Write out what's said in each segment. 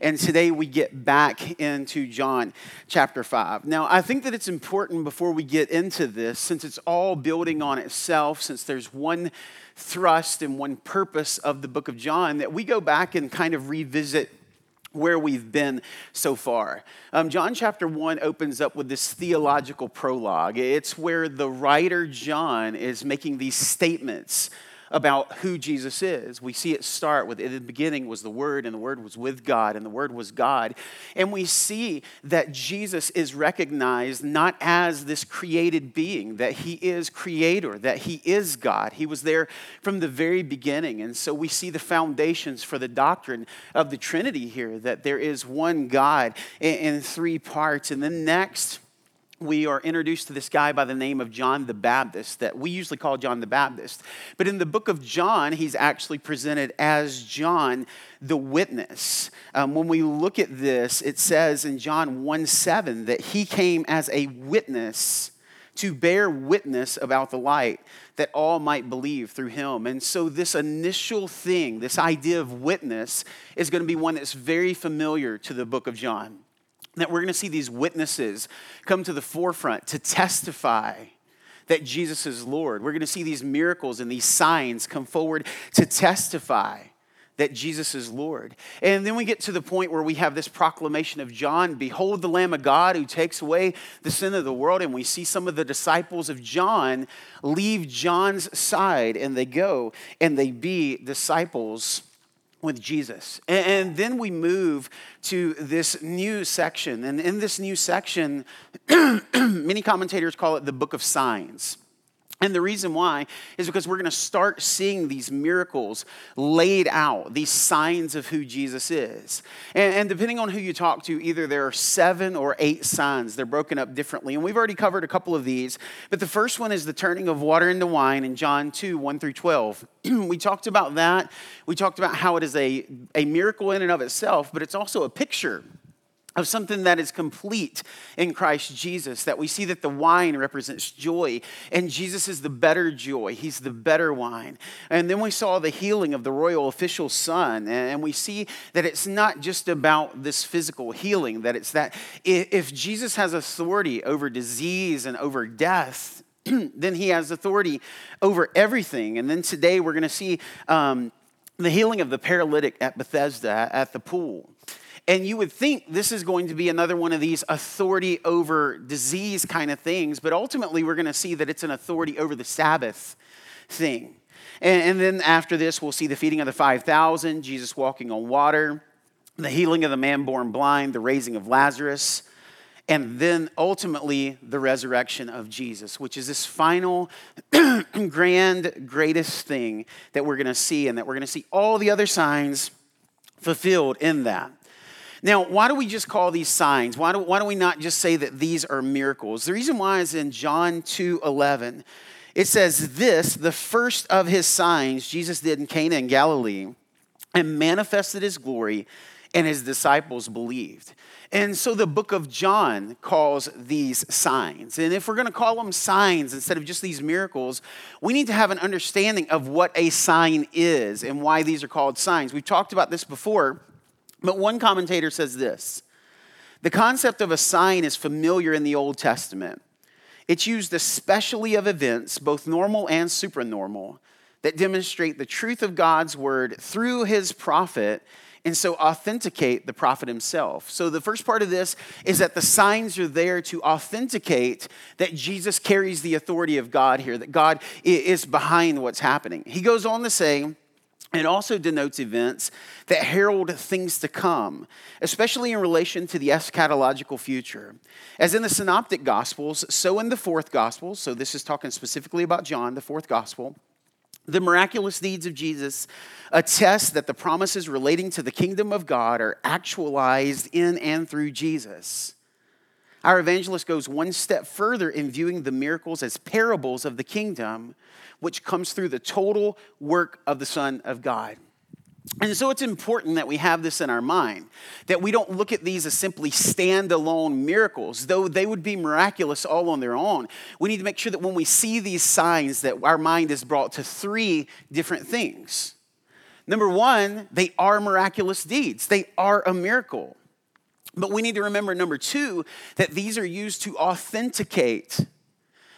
And today we get back into John chapter 5. Now, I think that it's important before we get into this, since it's all building on itself, since there's one thrust and one purpose of the book of John, that we go back and kind of revisit where we've been so far. Um, John chapter 1 opens up with this theological prologue. It's where the writer John is making these statements about who Jesus is. We see it start with in the beginning was the Word, and the Word was with God, and the Word was God. And we see that Jesus is recognized not as this created being, that He is Creator, that He is God. He was there from the very beginning. And so we see the foundations for the doctrine of the Trinity here, that there is one God in, three parts. And then next, we are introduced to this guy by the name of John the Baptist that we usually call John the Baptist. But in the book of John, he's actually presented as John the witness. Um, when we look at this, it says in John 1 7 that he came as a witness to bear witness about the light that all might believe through him. And so, this initial thing, this idea of witness, is going to be one that's very familiar to the book of John that we're going to see these witnesses come to the forefront to testify that Jesus is Lord. We're going to see these miracles and these signs come forward to testify that Jesus is Lord. And then we get to the point where we have this proclamation of John Behold the Lamb of God who takes away the sin of the world. And we see some of the disciples of John leave John's side and they go and they be disciples with Jesus. And, then we move to this new section. And in this new section, many commentators call it the book of signs. And the reason why is because we're going to start seeing these miracles laid out, these signs of who Jesus is. And, and, depending on who you talk to, either there are seven or eight signs. They're broken up differently. And we've already covered a couple of these. But the first one is the turning of water into wine in John 2 1 through 12. we talked about that. We talked about how it is a, a miracle in and of itself, but it's also a picture of something that is complete in Christ Jesus, that we see that the wine represents joy, and Jesus is the better joy. He's the better wine. And then we saw the healing of the royal official's son, and we see that it's not just about this physical healing, that it's that if Jesus has authority over disease and over death, then he has authority over everything. And then today we're going to see um, the healing of the paralytic at Bethesda at the pool. And you would think this is going to be another one of these authority over disease kind of things, but ultimately we're going to see that it's an authority over the Sabbath thing. And, and then after this, we'll see the feeding of the 5,000, Jesus walking on water, the healing of the man born blind, the raising of Lazarus, and then ultimately the resurrection of Jesus, which is this final, grand, greatest thing that we're going to see, and that we're going to see all the other signs fulfilled in that. Now, why do we just call these signs? Why do, why do we not just say that these are miracles? The reason why is in John 2 11. It says, This, the first of his signs Jesus did in Cana in Galilee, and manifested his glory, and his disciples believed. And so the book of John calls these signs. And if we're going to call them signs instead of just these miracles, we need to have an understanding of what a sign is and why these are called signs. We've talked about this before but one commentator says this the concept of a sign is familiar in the Old Testament. It's used especially of events, both normal and supranormal, that demonstrate the truth of God's word through his prophet and so authenticate the prophet himself. So, the first part of this is that the signs are there to authenticate that Jesus carries the authority of God here, that God is behind what's happening. He goes on to say, it also denotes events that herald things to come, especially in relation to the eschatological future. As in the Synoptic Gospels, so in the fourth Gospel, so this is talking specifically about John, the fourth Gospel, the miraculous deeds of Jesus attest that the promises relating to the kingdom of God are actualized in and through Jesus. Our evangelist goes one step further in viewing the miracles as parables of the kingdom which comes through the total work of the Son of God. And so it's important that we have this in our mind, that we don't look at these as simply standalone miracles, though they would be miraculous all on their own. We need to make sure that when we see these signs that our mind is brought to three different things. Number one, they are miraculous deeds, they are a miracle. But we need to remember, number two, that these are used to authenticate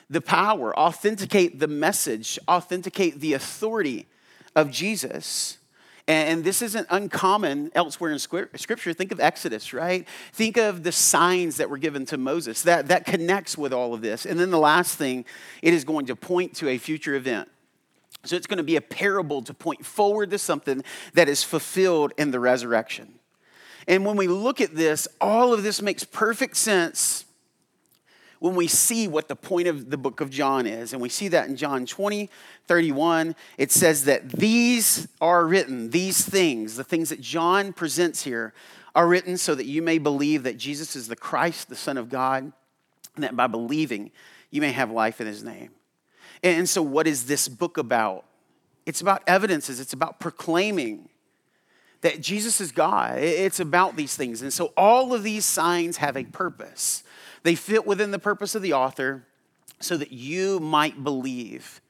the power, authenticate the message, authenticate the authority of Jesus. And this isn't uncommon elsewhere in Scripture. Think of Exodus, right? Think of the signs that were given to Moses. That, that connects with all of this. And then the last thing, it is going to point to a future event. So it's going to be a parable to point forward to something that is fulfilled in the resurrection. And when we look at this, all of this makes perfect sense when we see what the point of the book of John is. And we see that in John 20, 31. It says that these are written, these things, the things that John presents here, are written so that you may believe that Jesus is the Christ, the Son of God, and that by believing you may have life in his name. And so, what is this book about? It's about evidences, it's about proclaiming that Jesus is God. It's about these things. And so, all of these signs have a purpose. They fit within the purpose of the author so that you might believe,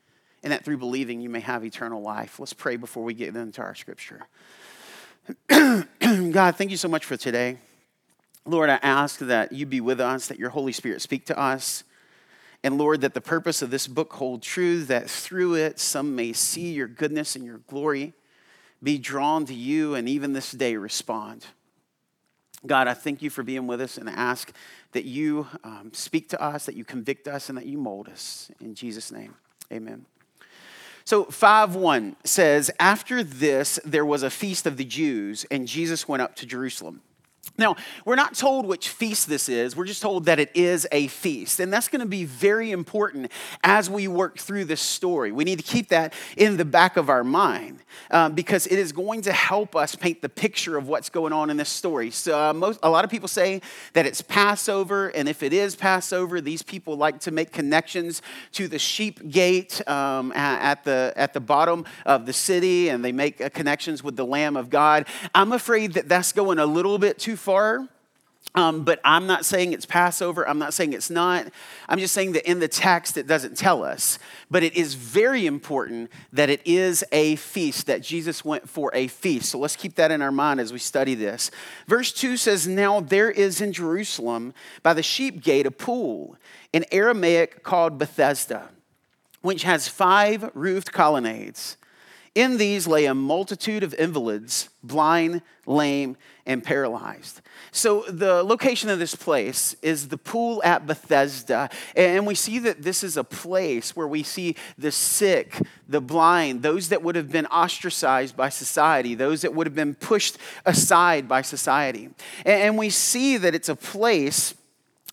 and that through believing you may have eternal life. Let's pray before we get into our scripture. God, thank you so much for today. Lord, I ask that you be with us, that your Holy Spirit speak to us. And Lord, that the purpose of this book hold true, that through it some may see your goodness and your glory, be drawn to you, and even this day respond. God, I thank you for being with us and ask that you um, speak to us, that you convict us, and that you mold us. In Jesus' name, amen. So 5 1 says, After this, there was a feast of the Jews, and Jesus went up to Jerusalem. Now, we're not told which feast this is. We're just told that it is a feast. And that's going to be very important as we work through this story. We need to keep that in the back of our mind um, because it is going to help us paint the picture of what's going on in this story. So, uh, most, a lot of people say that it's Passover. And if it is Passover, these people like to make connections to the sheep gate um, at, the, at the bottom of the city and they make uh, connections with the Lamb of God. I'm afraid that that's going a little bit too far. Um, but I'm not saying it's Passover. I'm not saying it's not. I'm just saying that in the text it doesn't tell us. But it is very important that it is a feast, that Jesus went for a feast. So let's keep that in our mind as we study this. Verse 2 says, Now there is in Jerusalem by the sheep gate a pool, in Aramaic called Bethesda, which has five roofed colonnades. In these lay a multitude of invalids, blind, lame, and paralyzed. So, the location of this place is the pool at Bethesda. And we see that this is a place where we see the sick, the blind, those that would have been ostracized by society, those that would have been pushed aside by society. And we see that it's a place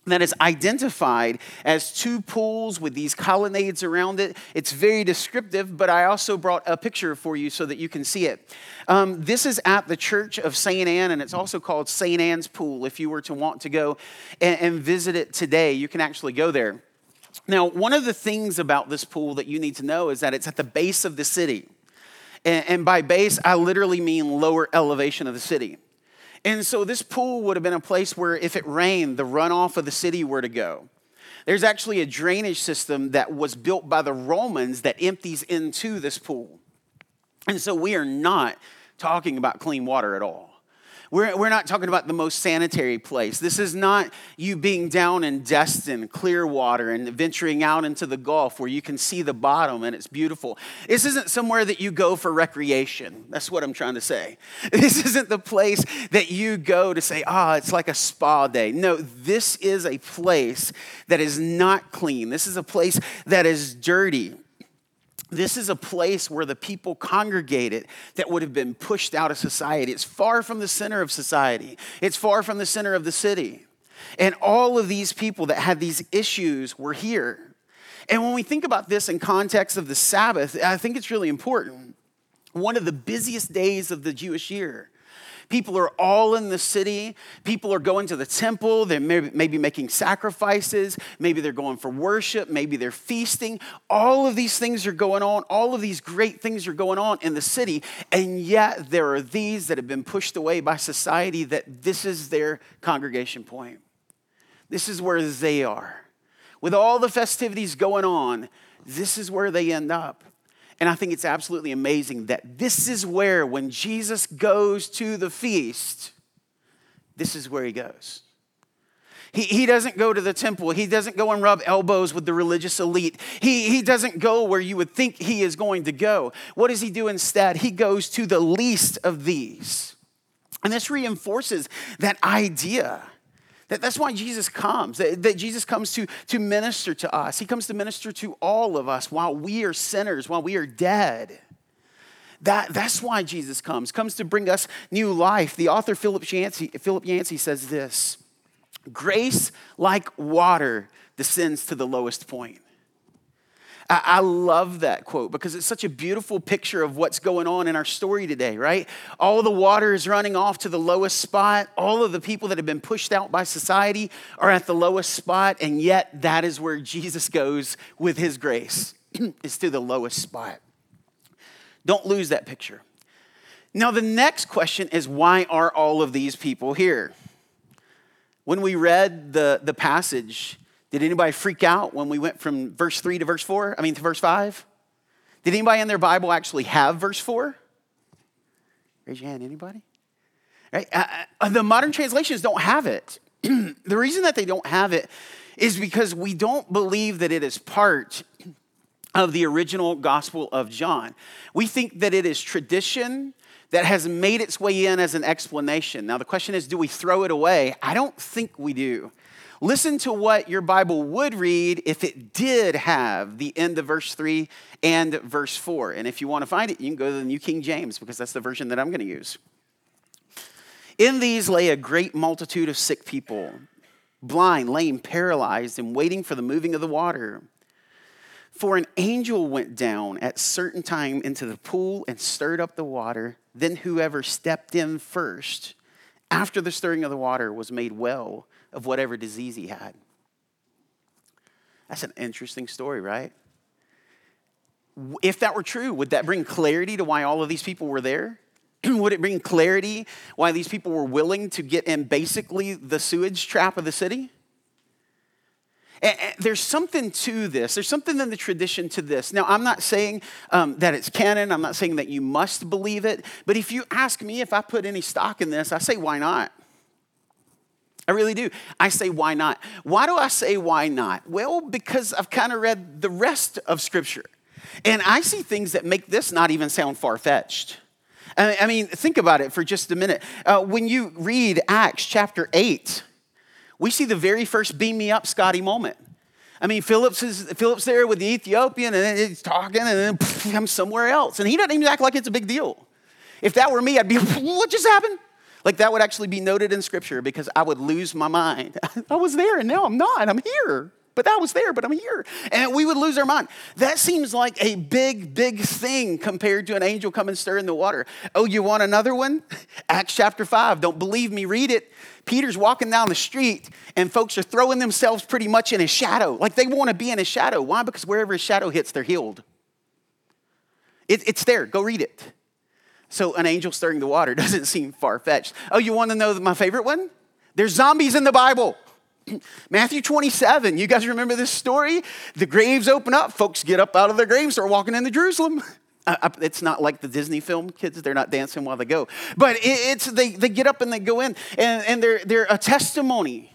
that is identified as two pools with these colonnades around it. It's very descriptive, but I also brought a picture for you so that you can see it. Um, this is at the Church of St. Anne, and it's also called St. Anne's Pool. If you were to want to go and, and visit it today, you can actually go there. Now, one of the things about this pool that you need to know is that it's at the base of the city. And, and by base, I literally mean lower elevation of the city. And so this pool would have been a place where if it rained, the runoff of the city were to go. There's actually a drainage system that was built by the Romans that empties into this pool. And so we are not talking about clean water at all. We're, we're not talking about the most sanitary place. This is not you being down in Destin, Clearwater, and venturing out into the Gulf where you can see the bottom and it's beautiful. This isn't somewhere that you go for recreation. That's what I'm trying to say. This isn't the place that you go to say, ah, oh, it's like a spa day. No, this is a place that is not clean. This is a place that is dirty. This is a place where the people congregated that would have been pushed out of society. It's far from the center of society, it's far from the center of the city. And all of these people that had these issues were here. And when we think about this in context of the Sabbath, I think it's really important. One of the busiest days of the Jewish year. People are all in the city. People are going to the temple. They're maybe making sacrifices. Maybe they're going for worship. Maybe they're feasting. All of these things are going on. All of these great things are going on in the city. And yet there are these that have been pushed away by society that this is their congregation point. This is where they are. With all the festivities going on, this is where they end up. And I think it's absolutely amazing that this is where, when Jesus goes to the feast, this is where he goes. He, he doesn't go to the temple. He doesn't go and rub elbows with the religious elite. He, he doesn't go where you would think he is going to go. What does he do instead? He goes to the least of these. And this reinforces that idea. That, that's why Jesus comes, that, that Jesus comes to, to minister to us. He comes to minister to all of us while we are sinners, while we are dead. That, that's why Jesus comes, comes to bring us new life. The author Philip Yancey, Philip Yancey says this Grace, like water, descends to the lowest point. I, love that quote because it's such a beautiful picture of what's going on in our story today, right? All the water is running off to the lowest spot. All of the people that have been pushed out by society are at the lowest spot, and yet that is where Jesus goes with his grace, is to the lowest spot. Don't lose that picture. Now, the next question is why are all of these people here? When we read the, the passage, did anybody freak out when we went from verse 3 to verse 4? I mean, to verse 5? Did anybody in their Bible actually have verse 4? Raise your hand, anybody? Right? Uh, uh the modern translations don't have it. the reason that they don't have it is because we don't believe that it is part of the original Gospel of John. We think that it is tradition that has made its way in as an explanation. Now, the question is do we throw it away? I don't think we do. Listen to what your Bible would read if it did have the end of verse 3 and verse 4. And if you want to find it, you can go to the New King James because that's the version that I'm going to use. In these lay a great multitude of sick people, blind, lame, paralyzed, and waiting for the moving of the water. For an angel went down at certain time into the pool and stirred up the water. Then whoever stepped in first, after the stirring of the water, was made well of whatever disease he had. That's an interesting story, right? If that were true, would that bring clarity to why all of these people were there? would it bring clarity why these people were willing to get in basically the sewage trap of the city? There's something to this. There's something in the tradition to this. Now, I'm not saying um, that it's canon. I'm not saying that you must believe it. But if you ask me if I put any stock in this, I say, why not? I really do. I say, why not? Why do I say why not? Well, because I've kind of read the rest of Scripture. And I see things that make this not even sound far fetched. I mean, think about it for just a minute. Uh, when you read Acts chapter 8, we see the very first beam me up Scotty moment. I mean, Phillips is, Philip's there with the Ethiopian and he's talking and then I'm somewhere else. And he doesn't even act like it's a big deal. If that were me, I'd be, what just happened? Like that would actually be noted in scripture because I would lose my mind. I was there and now I'm not. I'm here. But that was there, but I'm here. And we would lose our mind. That seems like a big, big thing compared to an angel coming stirring the water. Oh, you want another one? Acts chapter 5. Don't believe me, read it. Peter's walking down the street and folks are throwing themselves pretty much in his shadow. Like they want to be in his shadow. Why? Because wherever his shadow hits, they're healed. It, it's there. Go read it. So an angel stirring the water doesn't seem far fetched. Oh, you want to know my favorite one? There's zombies in the Bible. Matthew 27, you guys remember this story? The graves open up, folks get up out of their graves, start walking into Jerusalem. Uh, it's not like the Disney film kids, they're not dancing while they go. But it's, they, they get up and they go in, and, and they're, they're a testimony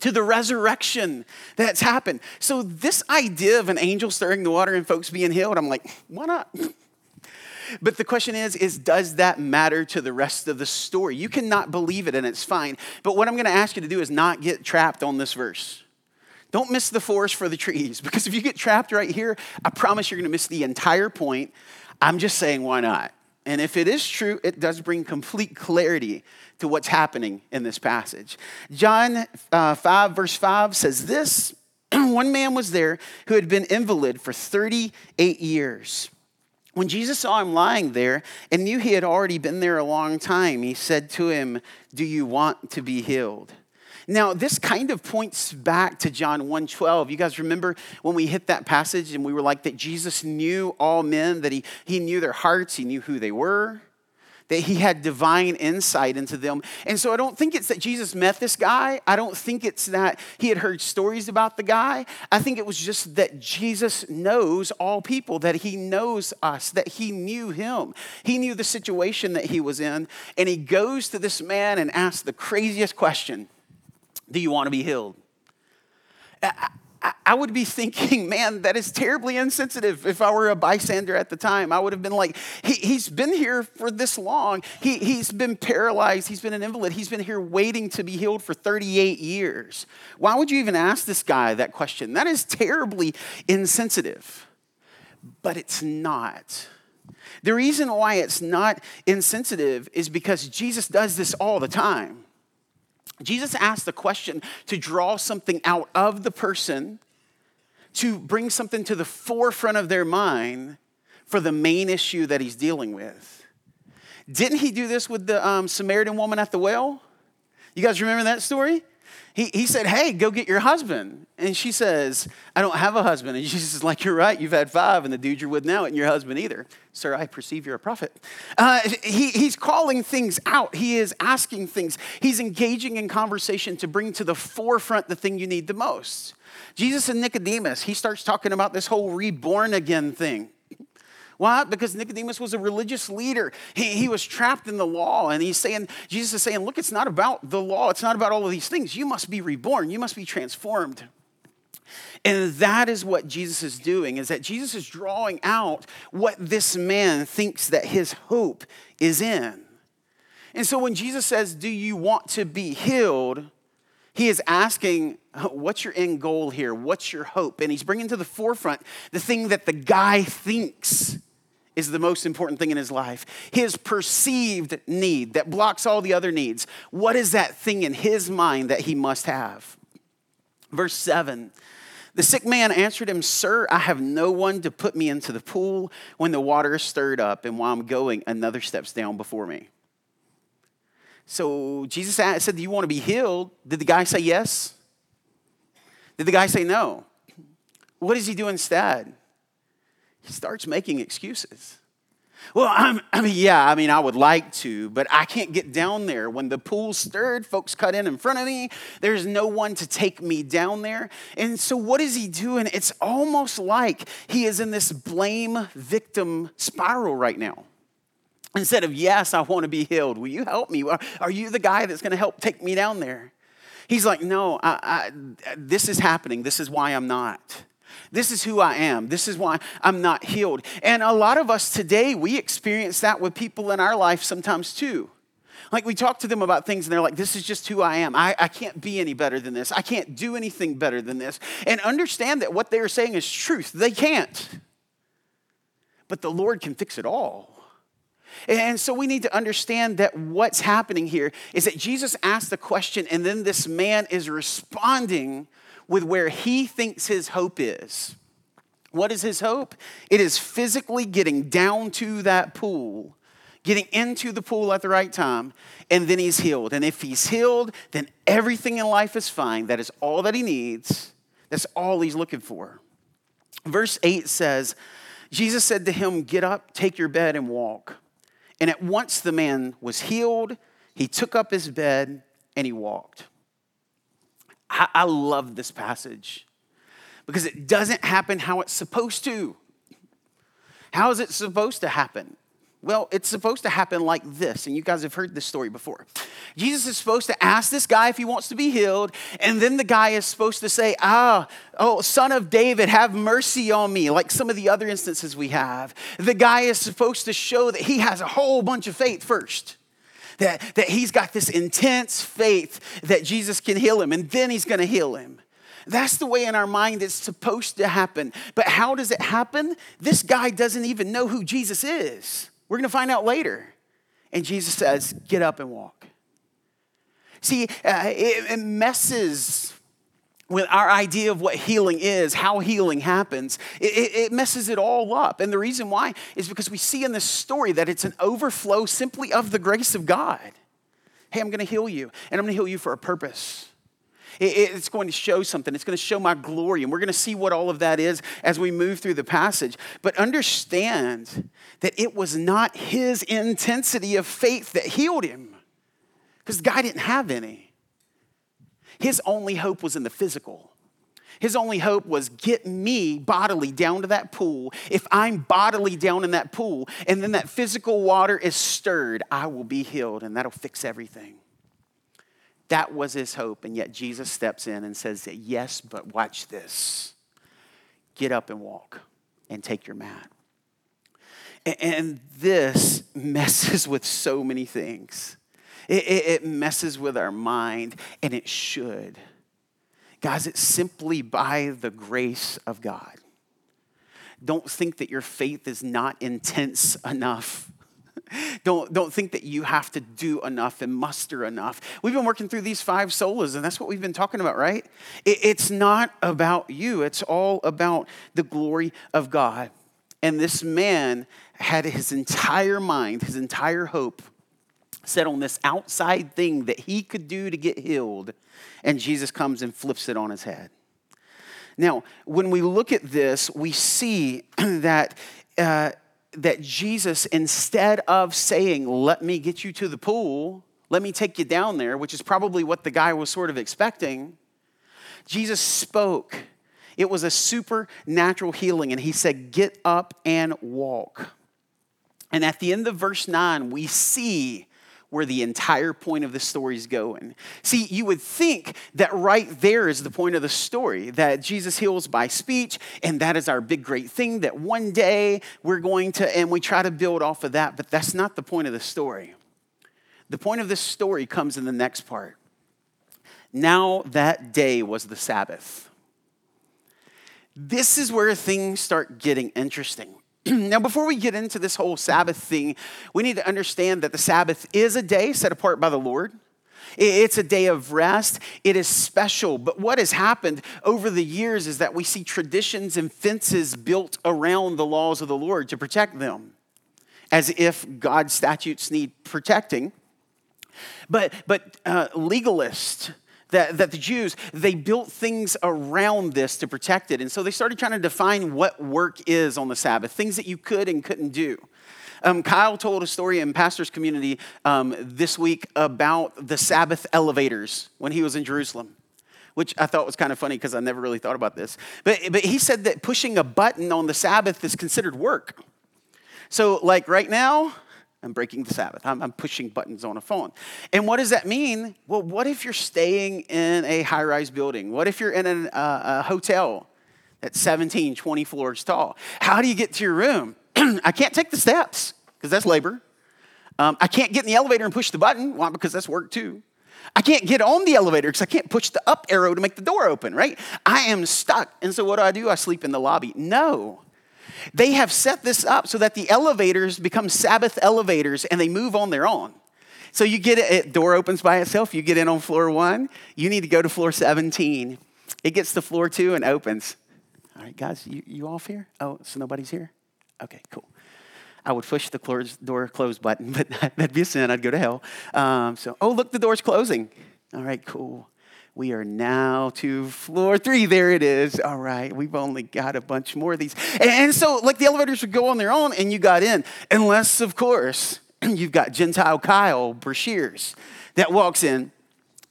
to the resurrection that's happened. So, this idea of an angel stirring the water and folks being healed, I'm like, why not? But the question is, is does that matter to the rest of the story? You cannot believe it and it's fine. But what I'm going to ask you to do is not get trapped on this verse. Don't miss the forest for the trees because if you get trapped right here, I promise you're going to miss the entire point. I'm just saying, why not? And if it is true, it does bring complete clarity to what's happening in this passage. John uh, 5, verse 5 says this One man was there who had been invalid for 38 years. When Jesus saw him lying there and knew he had already been there a long time, he said to him, Do you want to be healed? Now, this kind of points back to John 1:12. You guys remember when we hit that passage and we were like that Jesus knew all men, that he, he knew their hearts, he knew who they were. that he had divine insight into them. And so I don't think it's that Jesus met this guy. I don't think it's that he had heard stories about the guy. I think it was just that Jesus knows all people, that he knows us, that he knew him. He knew the situation that he was in. And he goes to this man and asks the craziest question Do you want to be healed? I would be thinking, man, that is terribly insensitive if I were a bystander at the time. I would have been like, he, has been here for this long. He, he's been paralyzed. He's been an invalid. He's been here waiting to be healed for 38 years. Why would you even ask this guy that question? That is terribly insensitive. But it's not. The reason why it's not insensitive is because Jesus does this all the time. Jesus asked the question to draw something out of the person, to bring something to the forefront of their mind for the main issue that he's dealing with. Didn't he do this with the um, Samaritan woman at the well? You guys remember that story? He, he said, Hey, go get your husband. And she says, I don't have a husband. And Jesus is like, You're right, you've had five, and the dude you're with now isn't your husband either. Sir, I perceive you're a prophet. Uh, he, he's calling things out, he is asking things, he's engaging in conversation to bring to the forefront the thing you need the most. Jesus and Nicodemus, he starts talking about this whole reborn again thing. Why? Because Nicodemus was a religious leader. He, he was trapped in the law. And he's saying, Jesus is saying, look, it's not about the law. It's not about all of these things. You must be reborn. You must be transformed. And that is what Jesus is doing, is that Jesus is drawing out what this man thinks that his hope is in. And so when Jesus says, Do you want to be healed? He is asking, What's your end goal here? What's your hope? And he's bringing to the forefront the thing that the guy thinks is the most important thing in his life. His perceived need that blocks all the other needs. What is that thing in his mind that he must have? Verse 7 The sick man answered him, Sir, I have no one to put me into the pool when the water is stirred up, and while I'm going, another steps down before me. So Jesus said, Do you want to be healed? Did the guy say yes? Did the guy say no? What does he do instead? He starts making excuses. Well, I'm, I mean, yeah, I mean, I would like to, but I can't get down there. When the pool stirred, folks cut in in front of me. There's no one to take me down there. And so, what is he doing? It's almost like he is in this blame victim spiral right now. Instead of, yes, I want to be healed, will you help me? Are you the guy that's going to help take me down there? He's like, no, I, I, this is happening. This is why I'm not. This is who I am. This is why I'm not healed. And a lot of us today, we experience that with people in our life sometimes too. Like we talk to them about things and they're like, this is just who I am. I, I can't be any better than this. I can't do anything better than this. And understand that what they're saying is truth. They can't. But the Lord can fix it all. And so we need to understand that what's happening here is that Jesus asked the question, and then this man is responding with where he thinks his hope is. What is his hope? It is physically getting down to that pool, getting into the pool at the right time, and then he's healed. And if he's healed, then everything in life is fine. That is all that he needs. That's all he's looking for. Verse 8 says, Jesus said to him, Get up, take your bed, and walk. And at once the man was healed. He took up his bed and he walked. I, love this passage because it doesn't happen how it's supposed to. How is it supposed to happen? Well, it's supposed to happen like this, and you guys have heard this story before. Jesus is supposed to ask this guy if he wants to be healed, and then the guy is supposed to say, Ah, oh, son of David, have mercy on me, like some of the other instances we have. The guy is supposed to show that he has a whole bunch of faith first that, that he's got this intense faith that Jesus can heal him, and then he's going to heal him. That's the way in our mind it's supposed to happen. But how does it happen? This guy doesn't even know who Jesus is. We're going to find out later. And Jesus says, Get up and walk. See, uh, it, it messes with our idea of what healing is, how healing happens, it, it, messes it all up. And the reason why is because we see in this story that it's an overflow simply of the grace of God. Hey, I'm gonna heal you, and I'm gonna heal you for a purpose. It's going to show something. It's going to show my glory. And we're going to see what all of that is as we move through the passage. But understand that it was not his intensity of faith that healed him, because the guy didn't have any. His only hope was in the physical. His only hope was get me bodily down to that pool. If I'm bodily down in that pool and then that physical water is stirred, I will be healed and that'll fix everything. That was his hope. And yet Jesus steps in and says, Yes, but watch this. Get up and walk and take your mat. And this messes with so many things. It messes with our mind, and it should. Guys, it's simply by the grace of God. Don't think that your faith is not intense enough. Don't, don't think that you have to do enough and muster enough. We've been working through these five solas, and that's what we've been talking about, right? It, it's not about you, it's all about the glory of God. And this man had his entire mind, his entire hope set on this outside thing that he could do to get healed and Jesus comes and flips it on his head. Now, when we look at this, we see that, uh, that Jesus, instead of saying, Let me get you to the pool, let me take you down there, which is probably what the guy was sort of expecting, Jesus spoke. It was a supernatural healing, and he said, Get up and walk. And at the end of verse 9, we see where the entire point of the story is going. See, you would think that right there is the point of the story that Jesus heals by speech, and that is our big great thing that one day we're going to, and we try to build off of that, but that's not the point of the story. The point of this story comes in the next part. Now that day was the Sabbath. This is where things start getting interesting. now, before we get into this whole Sabbath thing, we need to understand that the Sabbath is a day set apart by the Lord. It's a day of rest. It is special. But what has happened over the years is that we see traditions and fences built around the laws of the Lord to protect them, as if God's statutes need protecting. But, but uh, legalists, that, that the Jews, they built things around this to protect it. And so they started trying to define what work is on the Sabbath, things that you could and couldn't do. Um, Kyle told a story in pastor's community um, this week about the Sabbath elevators when he was in Jerusalem which I thought was kind of funny because I never really thought about this. But, but he said that pushing a button on the Sabbath is considered work. So, like right now, I'm breaking the Sabbath. I'm, I'm, pushing buttons on a phone. And what does that mean? Well, what if you're staying in a high rise building? What if you're in an, uh, a hotel that's 17, 20 floors tall? How do you get to your room? I can't take the steps because that's labor. Um, I can't get in the elevator and push the button. Why? Because that's work too. I can't get on the elevator because I can't push the up arrow to make the door open, right? I am stuck. And so what do I do? I sleep in the lobby. No. They have set this up so that the elevators become Sabbath elevators and they move on their own. So you get it, door opens by itself, you get in on floor one, you need to go to floor 17. It gets to floor two and opens. All right, guys, you, you off here? Oh, so nobody's here? Okay, cool. I would push the close, door close button, but that'd be a sin. I'd go to hell. Um, so, oh, look, the door's closing. All right, cool. We are now to floor three. There it is. All right, we've only got a bunch more of these. And so, like the elevators would go on their own and you got in, unless, of course, you've got Gentile Kyle Brashears that walks in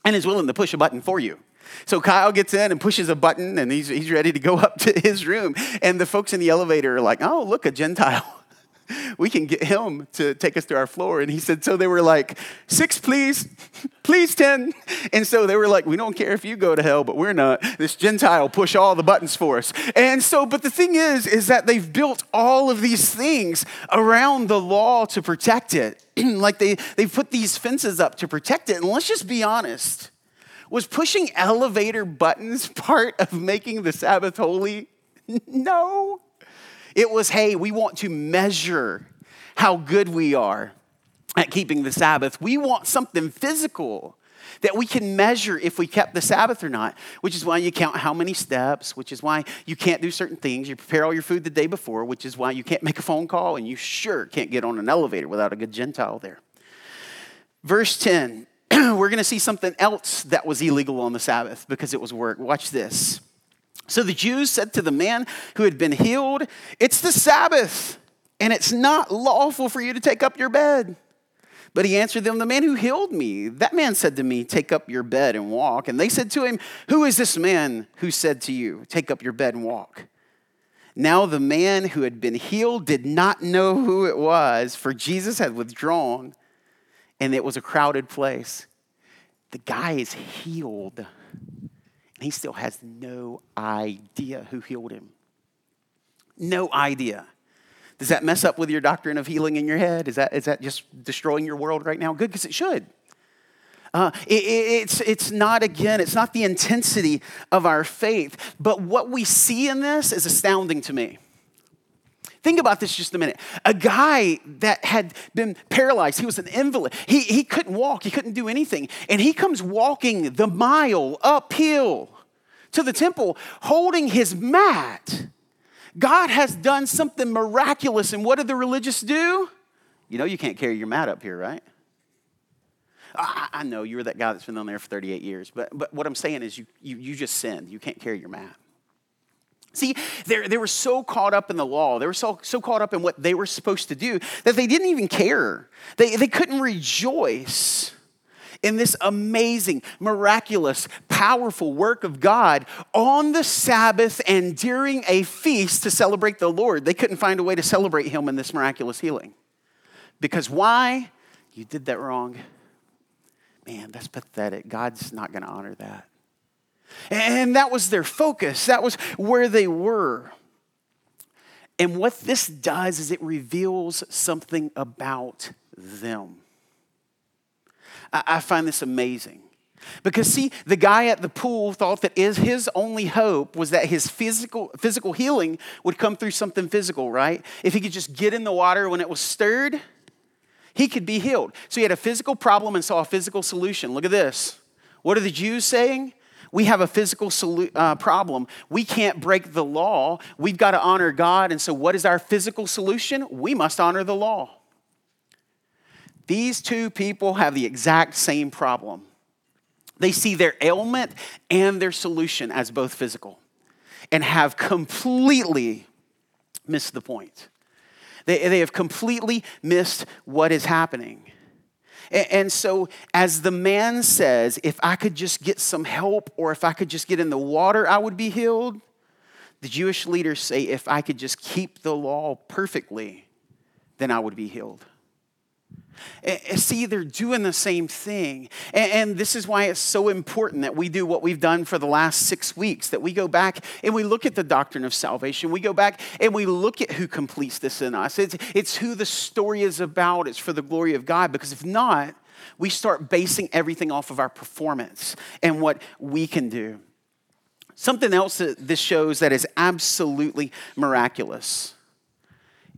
and is willing to push a button for you. So Kyle gets in and pushes a button and he's, he's ready to go up to his room. And the folks in the elevator are like, oh, look, a Gentile. we can get him to take us to our floor. And he said, so they were like, six, please, please, 10. And so they were like, we don't care if you go to hell, but we're not. This Gentile push all the buttons for us. And so, but the thing is, is that they've built all of these things around the law to protect it. like they, they've put these fences up to protect it. And let's just be honest. Was pushing elevator buttons part of making the Sabbath holy? No. It was, hey, we want to measure how good we are at keeping the Sabbath. We want something physical that we can measure if we kept the Sabbath or not, which is why you count how many steps, which is why you can't do certain things. You prepare all your food the day before, which is why you can't make a phone call, and you sure can't get on an elevator without a good Gentile there. Verse 10 we're going to see something else that was illegal on the Sabbath because it was work. Watch this. So the Jews said to the man who had been healed, It's the Sabbath, and it's not lawful for you to take up your bed. But he answered them, The man who healed me, that man said to me, Take up your bed and walk. And they said to him, Who is this man who said to you, Take up your bed and walk? Now the man who had been healed did not know who it was, for Jesus had withdrawn, and it was a crowded place. The guy is healed, he still has no idea who healed him. No idea. Does that mess up with your doctrine of healing in your head? Is that, is that just destroying your world right now? Good, because it should. Uh, it, it's, it's not, again, it's not the intensity of our faith, but what we see in this is astounding to me. Think about this just a minute. A guy that had been paralyzed, he was an invalid. He, he couldn't walk, he couldn't do anything. And he comes walking the mile uphill to the temple holding his mat. God has done something miraculous. And what did the religious do? You know, you can't carry your mat up here, right? I, I know you were that guy that's been on there for 38 years, but, but what I'm saying is you, you, you just sinned. You can't carry your mat. See, they, were so caught up in the law, they were so, so caught up in what they were supposed to do that they didn't even care. They, they couldn't rejoice in this amazing, miraculous, powerful work of God on the Sabbath and during a feast to celebrate the Lord. They couldn't find a way to celebrate Him in this miraculous healing. Because why? You did that wrong. Man, that's pathetic. God's not going to honor that. And that was their focus, that was where they were. And what this does is it reveals something about them. I find this amazing. Because see, the guy at the pool thought that his only hope was that his physical, physical healing would come through something physical, right? If he could just get in the water when it was stirred, he could be healed. So he had a physical problem and saw a physical solution. Look at this. What are the Jews saying? We have a physical solu- uh, problem. We can't break the law. We've got to honor God. And so, what is our physical solution? We must honor the law. These two people have the exact same problem. They see their ailment and their solution as both physical and have completely missed the point. They, they have completely missed what is happening. And, so, as the man says, if I could just get some help or if I could just get in the water, I would be healed. The Jewish leaders say, if I could just keep the law perfectly, then I would be healed. Eh, eh, see, they're doing the same thing. And this is why it's so important that we do what we've done for the last six weeks that we go back and we look at the doctrine of salvation. We go back and we look at who completes this in us. It's, it's who the story is about, it's for the glory of God. Because if not, we start basing everything off of our performance and what we can do. Something else that this shows that is absolutely miraculous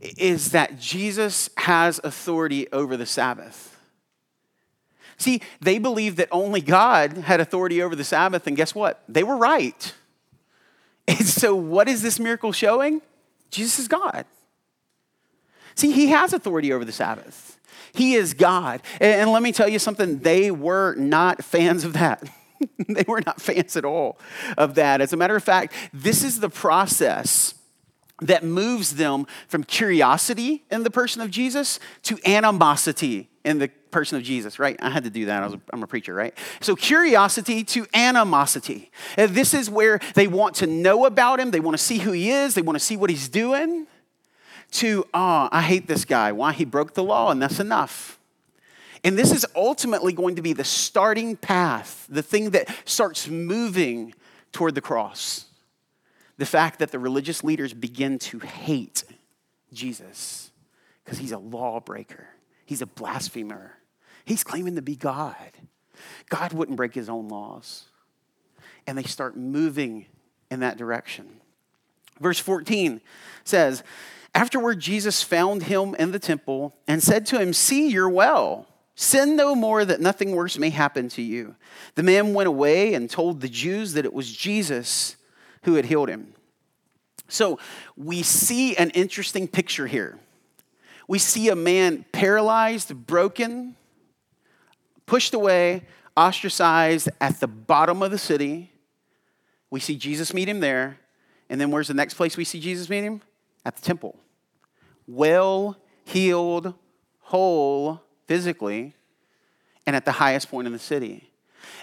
is that Jesus has authority over the Sabbath. See, they believed that only God had authority over the Sabbath, and guess what? They were right. And so, what is this miracle showing? Jesus is God. See, he has authority over the Sabbath. He is God. And let me tell you something, they were not fans of that. they were not fans at all of that. As a matter of fact, this is the process that moves them from curiosity in the person of Jesus to animosity in the person of Jesus, right? I had to do that. I am a preacher, right? So, curiosity to animosity. And this is where they want to know about him, they want to see who he is, they want to see what he's doing, to, oh, I hate this guy. Why? He broke the law, and that's enough. And this is ultimately going to be the starting path, the thing that starts moving toward the cross the fact that the religious leaders begin to hate Jesus because he's a lawbreaker, he's a blasphemer, he's claiming to be God. God wouldn't break his own laws. And they start moving in that direction. Verse 14 says, Afterward, Jesus found him in the temple and said to him, See, you're well. Sin no more that nothing worse may happen to you. The man went away and told the Jews that it was Jesus who had healed him. So we see an interesting picture here. We see a man paralyzed, broken, pushed away, ostracized at the bottom of the city. We see Jesus meet him there. And then where's the next place we see Jesus meet him? At the temple. Well healed, whole physically, and at the highest point in the city.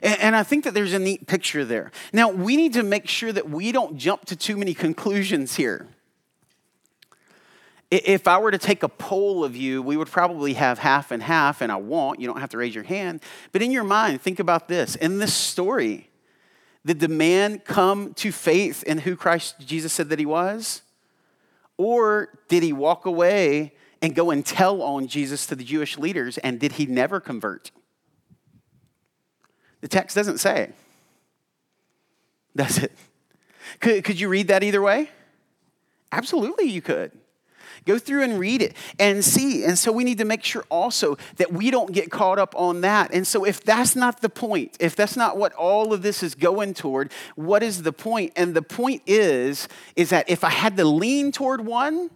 And, I think that there's a neat picture there. Now, we need to make sure that we don't jump to too many conclusions here. If I were to take a poll of you, we would probably have half and half, and I won't. You don't have to raise your hand. But in your mind, think about this. In this story, did the man come to faith in who Christ Jesus said that he was? Or did he walk away and go and tell on Jesus to the Jewish leaders, and did he never convert? The text doesn't say. Does it? Could, could you read that either way? Absolutely, you could. Go through and read it and see. And so we need to make sure also that we don't get caught up on that. And so if that's not the point, if that's not what all of this is going toward, what is the point? And the point is is that if I had to lean toward one,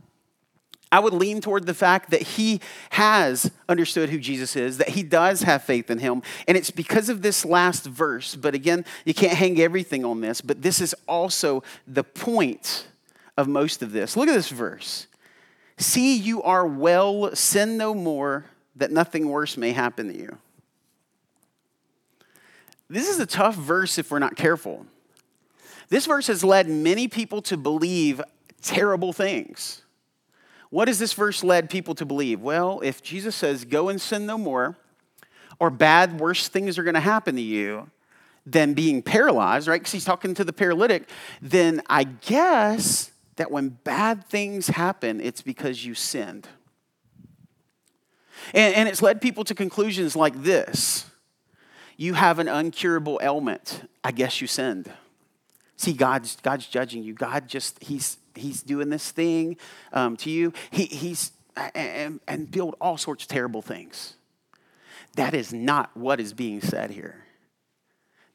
I would lean toward the fact that he has understood who Jesus is, that he does have faith in him. And it's because of this last verse. But again, you can't hang everything on this, but this is also the point of most of this. Look at this verse. See, you are well, sin no more, that nothing worse may happen to you. This is a tough verse if we're not careful. This verse has led many people to believe terrible things. What has this verse led people to believe? Well, if Jesus says, go and sin no more, or bad, worse things are going to happen to you than being paralyzed, right? Because he's talking to the paralytic, then I guess that when bad things happen, it's because you sinned. And, and it's led people to conclusions like this You have an uncurable ailment. I guess you sinned. See, God's, God's judging you. God just, he's, he's doing this thing um, to you. He, he's and, and build all sorts of terrible things. That is not what is being said here.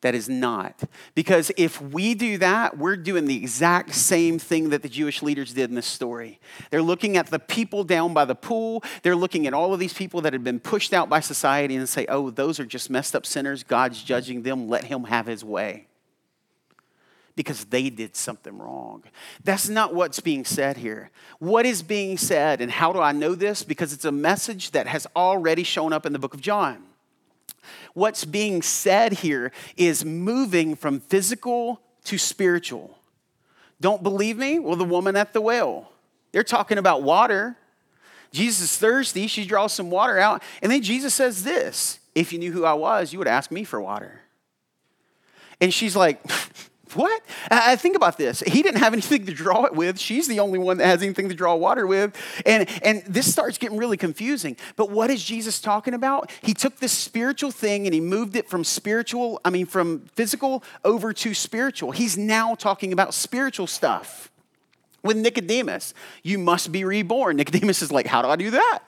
That is not. Because if we do that, we're doing the exact same thing that the Jewish leaders did in this story. They're looking at the people down by the pool. They're looking at all of these people that had been pushed out by society and say, oh, those are just messed up sinners. God's judging them. Let him have his way because they did something wrong. That's not what's being said here. What is being said, and how do I know this? Because it's a message that has already shown up in the book of John. What's being said here is moving from physical to spiritual. Don't believe me? Well, the woman at the well. They're talking about water. Jesus is thirsty. She draws some water out. And then Jesus says this If you knew who I was, you would ask me for water. And she's like, What? I think about this. He didn't have anything to draw it with. She's the only one that has anything to draw water with. And, and this starts getting really confusing. But what is Jesus talking about? He took this spiritual thing and he moved it from spiritual, I mean, from physical over to spiritual. He's now talking about spiritual stuff. With Nicodemus, you must be reborn. Nicodemus is like, How do I do that?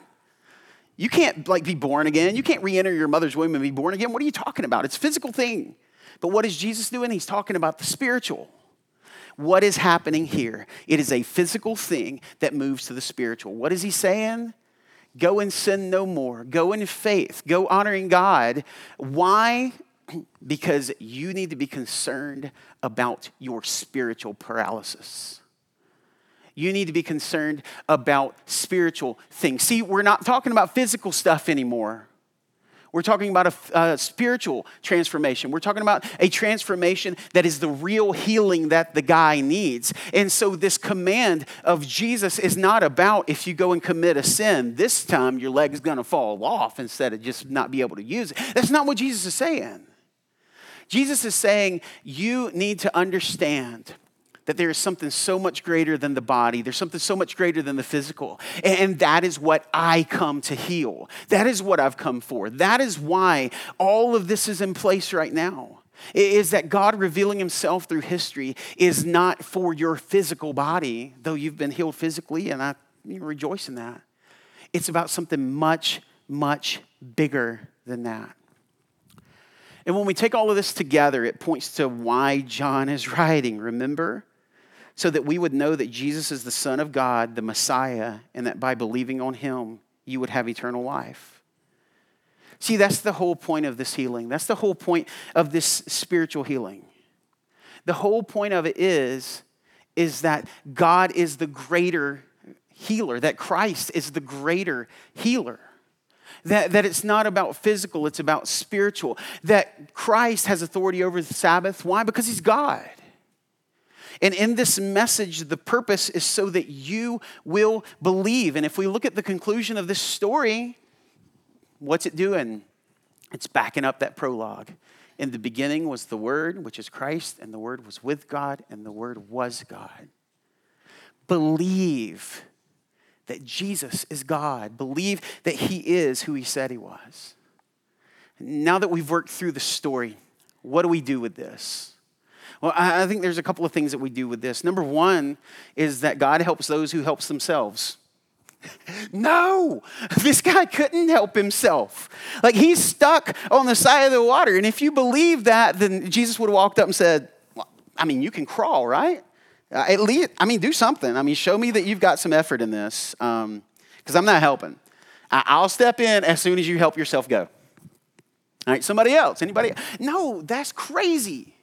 You can't like be born again. You can't re-enter your mother's womb and be born again. What are you talking about? It's a physical thing. But what is Jesus doing? He's talking about the spiritual. What is happening here? It is a physical thing that moves to the spiritual. What is he saying? Go and sin no more. Go in faith. Go honoring God. Why? Because you need to be concerned about your spiritual paralysis. You need to be concerned about spiritual things. See, we're not talking about physical stuff anymore. We're talking about a, a, spiritual transformation. We're talking about a transformation that is the real healing that the guy needs. And so, this command of Jesus is not about if you go and commit a sin, this time your leg is going to fall off instead of just not be able to use it. That's not what Jesus is saying. Jesus is saying you need to understand that there is something so much greater than the body. There's something so much greater than the physical. And that is what I come to heal. That is what I've come for. That is why all of this is in place right now. Is that God revealing Himself through history is not for your physical body, though you've been healed physically, and I rejoice in that. It's about something much, much bigger than that. And when we take all of this together, it points to why John is writing. Remember? So that we would know that Jesus is the Son of God, the Messiah, and that by believing on him, you would have eternal life. See, that's the whole point of this healing. That's the whole point of this spiritual healing. The whole point of it is, is that God is the greater healer, that Christ is the greater healer. That, that it's not about physical, it's about spiritual. That Christ has authority over the Sabbath. Why? Because he's God. And in this message, the purpose is so that you will believe. And if we look at the conclusion of this story, what's it doing? It's backing up that prologue. In the beginning was the Word, which is Christ, and the Word was with God, and the Word was God. Believe that Jesus is God. Believe that He is who He said He was. Now that we've worked through the story, what do we do with this? Well, I think there's a couple of things that we do with this. Number one is that God helps those who helps themselves. No, this guy couldn't help himself. Like he's stuck on the side of the water. And if you believe that, then Jesus would have walked up and said, well, I mean, you can crawl, right? Uh, at least, I mean, do something. I mean, show me that you've got some effort in this, because um, I'm not helping. I'll step in as soon as you help yourself go. All right, somebody else, anybody? No, that's crazy.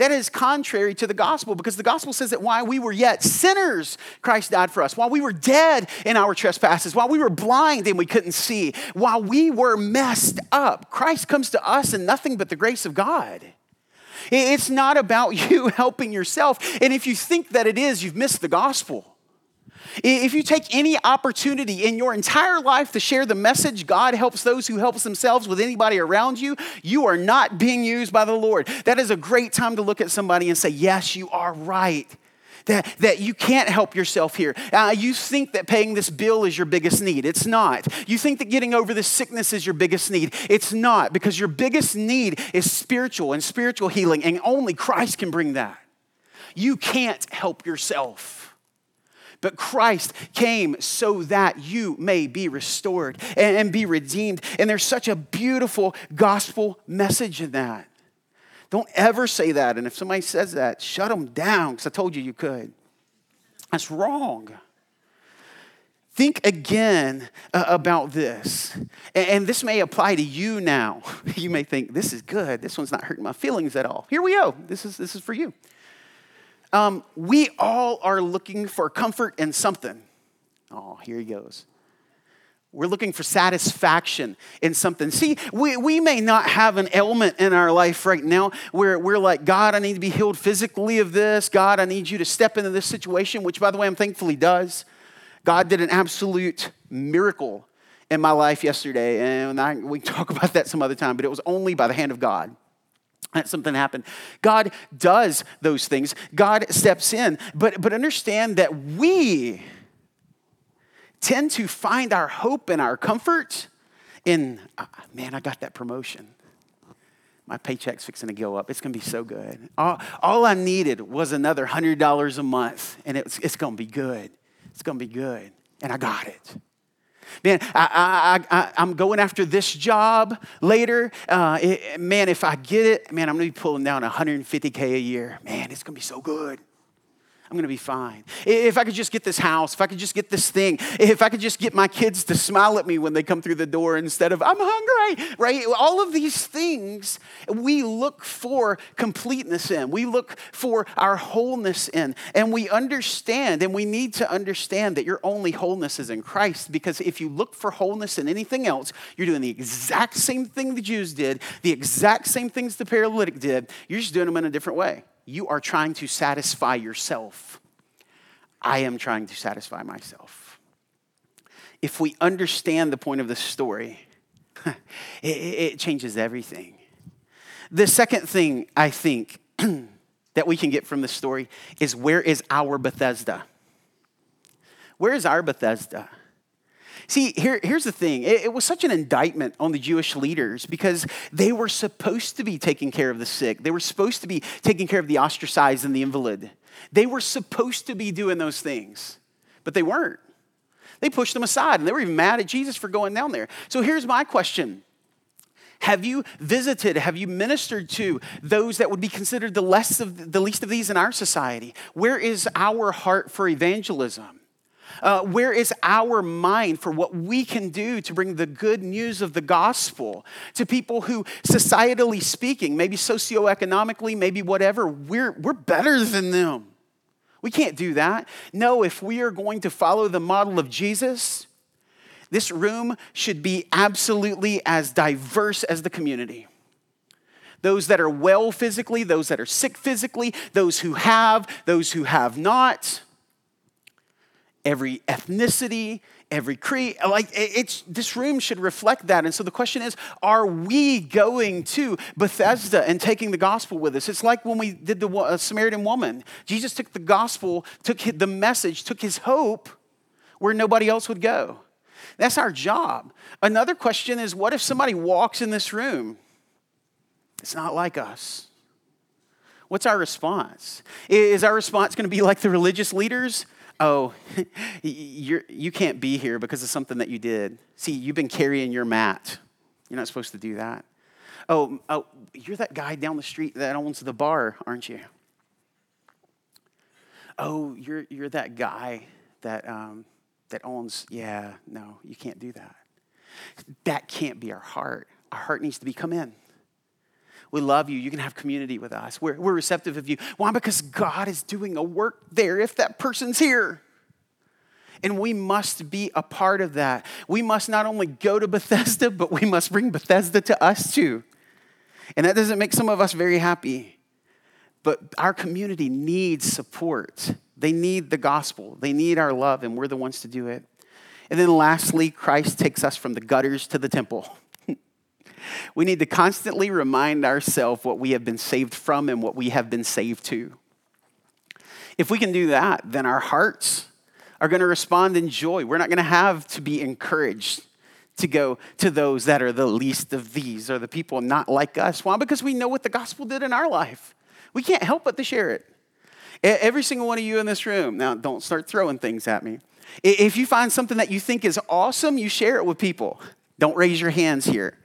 That is contrary to the gospel because the gospel says that while we were yet sinners, Christ died for us. While we were dead in our trespasses, while we were blind and we couldn't see, while we were messed up, Christ comes to us in nothing but the grace of God. It's not about you helping yourself. And if you think that it is, you've missed the gospel. If you take any opportunity in your entire life to share the message, God helps those who helps themselves with anybody around you, you are not being used by the Lord. That is a great time to look at somebody and say, Yes, you are right. That, that you can't help yourself here. Uh, you think that paying this bill is your biggest need. It's not. You think that getting over this sickness is your biggest need. It's not, because your biggest need is spiritual and spiritual healing, and only Christ can bring that. You can't help yourself. But Christ came so that you may be restored and, be redeemed. And there's such a beautiful gospel message in that. Don't ever say that. And if somebody says that, shut them down because I told you you could. That's wrong. Think again uh, about this. And, and this may apply to you now. You may think, this is good. This one's not hurting my feelings at all. Here we go. This is, this is for you. Um, we all are looking for comfort in something. Oh, here he goes. We're looking for satisfaction in something. See, we, we may not have an ailment in our life right now where we're like, God, I need to be healed physically of this. God, I need you to step into this situation, which, by the way, I'm thankful He does. God did an absolute miracle in my life yesterday, and I, we talk about that some other time, but it was only by the hand of God that something happened. God does those things. God steps in. But, but understand that we tend to find our hope and our comfort in, uh, man, I got that promotion. My paycheck's fixing to go up. It's going to be so good. All, all I needed was another $100 a month, and it's, it's going to be good. It's going to be good. And I got it. Man, I, I, I, am going after this job later. Uh, it, man, if I get it, man, I'm going to be pulling down 150K a year. Man, it's going to be so good. I'm going to be fine. If I could just get this house, if I could just get this thing, if I could just get my kids to smile at me when they come through the door instead of, I'm hungry, right? All of these things we look for completeness in, we look for our wholeness in, and we understand, and we need to understand that your only wholeness is in Christ because if you look for wholeness in anything else, you're doing the exact same thing the Jews did, the exact same things the paralytic did, you're just doing them in a different way you are trying to satisfy yourself. I am trying to satisfy myself. If we understand the point of the story, it, changes everything. The second thing I think that we can get from this story is where is our Bethesda? Where is our Bethesda? See, here, here's the thing it, it, was such an indictment on the Jewish leaders because they were supposed to be taking care of the sick, they were supposed to be taking care of the ostracized and the invalid. They were supposed to be doing those things, but they weren't. They pushed them aside and they were even mad at Jesus for going down there. So here's my question. Have you visited, have you ministered to those that would be considered the, less of, the least of these in our society? Where is our heart for evangelism? Uh, where is our mind for what we can do to bring the good news of the gospel to people who, societally speaking, maybe socioeconomically, maybe whatever, we're, we're better than them? We can't do that. No, if we are going to follow the model of Jesus, this room should be absolutely as diverse as the community. Those that are well physically, those that are sick physically, those who have, those who have not every ethnicity, every creed. Like it's this room should reflect that. And so the question is, are we going to Bethesda and taking the gospel with us? It's like when we did the uh, Samaritan woman. Jesus took the gospel, took the message, took his hope where nobody else would go. That's our job. Another question is, what if somebody walks in this room? It's not like us. What's our response? Is our response going to be like the religious leaders? Oh, you're, you can't be here because of something that you did. See, you've been carrying your mat. You're not supposed to do that. Oh, oh, you're that guy down the street that owns the bar, aren't you? Oh, you're, you're that guy that, um, that owns, yeah, no, you can't do that. That can't be our heart. Our heart needs to be come in. We love you. You can have community with us. We're, we're receptive of you. Why? Because God is doing a work there if that person's here. And we must be a part of that. We must not only go to Bethesda, but we must bring Bethesda to us too. And that doesn't make some of us very happy. But our community needs support. They need the gospel, they need our love, and we're the ones to do it. And then lastly, Christ takes us from the gutters to the temple. We need to constantly remind ourselves what we have been saved from and what we have been saved to. If we can do that, then our hearts are going to respond in joy. We're not going to have to be encouraged to go to those that are the least of these or the people not like us. Why? Because we know what the gospel did in our life. We can't help but to share it. Every single one of you in this room, now don't start throwing things at me. If you find something that you think is awesome, you share it with people. Don't raise your hands here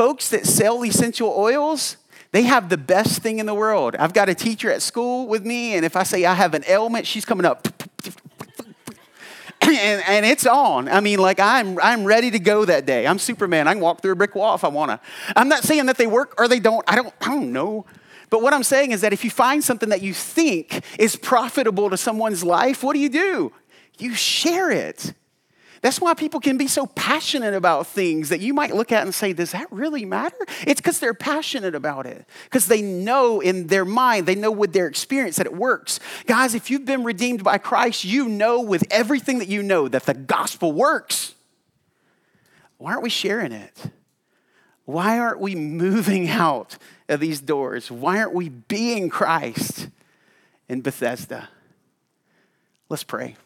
folks that sell essential oils, they have the best thing in the world. I've got a teacher at school with me, and if I say I have an ailment, she's coming up. and, and it's on. I mean, like I'm, I'm ready to go that day. I'm Superman. I can walk through a brick wall if I want to. I'm not saying that they work or they don't. I don't, I don't know. But what I'm saying is that if you find something that you think is profitable to someone's life, what do you do? You share it. That's why people can be so passionate about things that you might look at and say, Does that really matter? It's because they're passionate about it, because they know in their mind, they know with their experience that it works. Guys, if you've been redeemed by Christ, you know with everything that you know that the gospel works. Why aren't we sharing it? Why aren't we moving out of these doors? Why aren't we being Christ in Bethesda? Let's pray.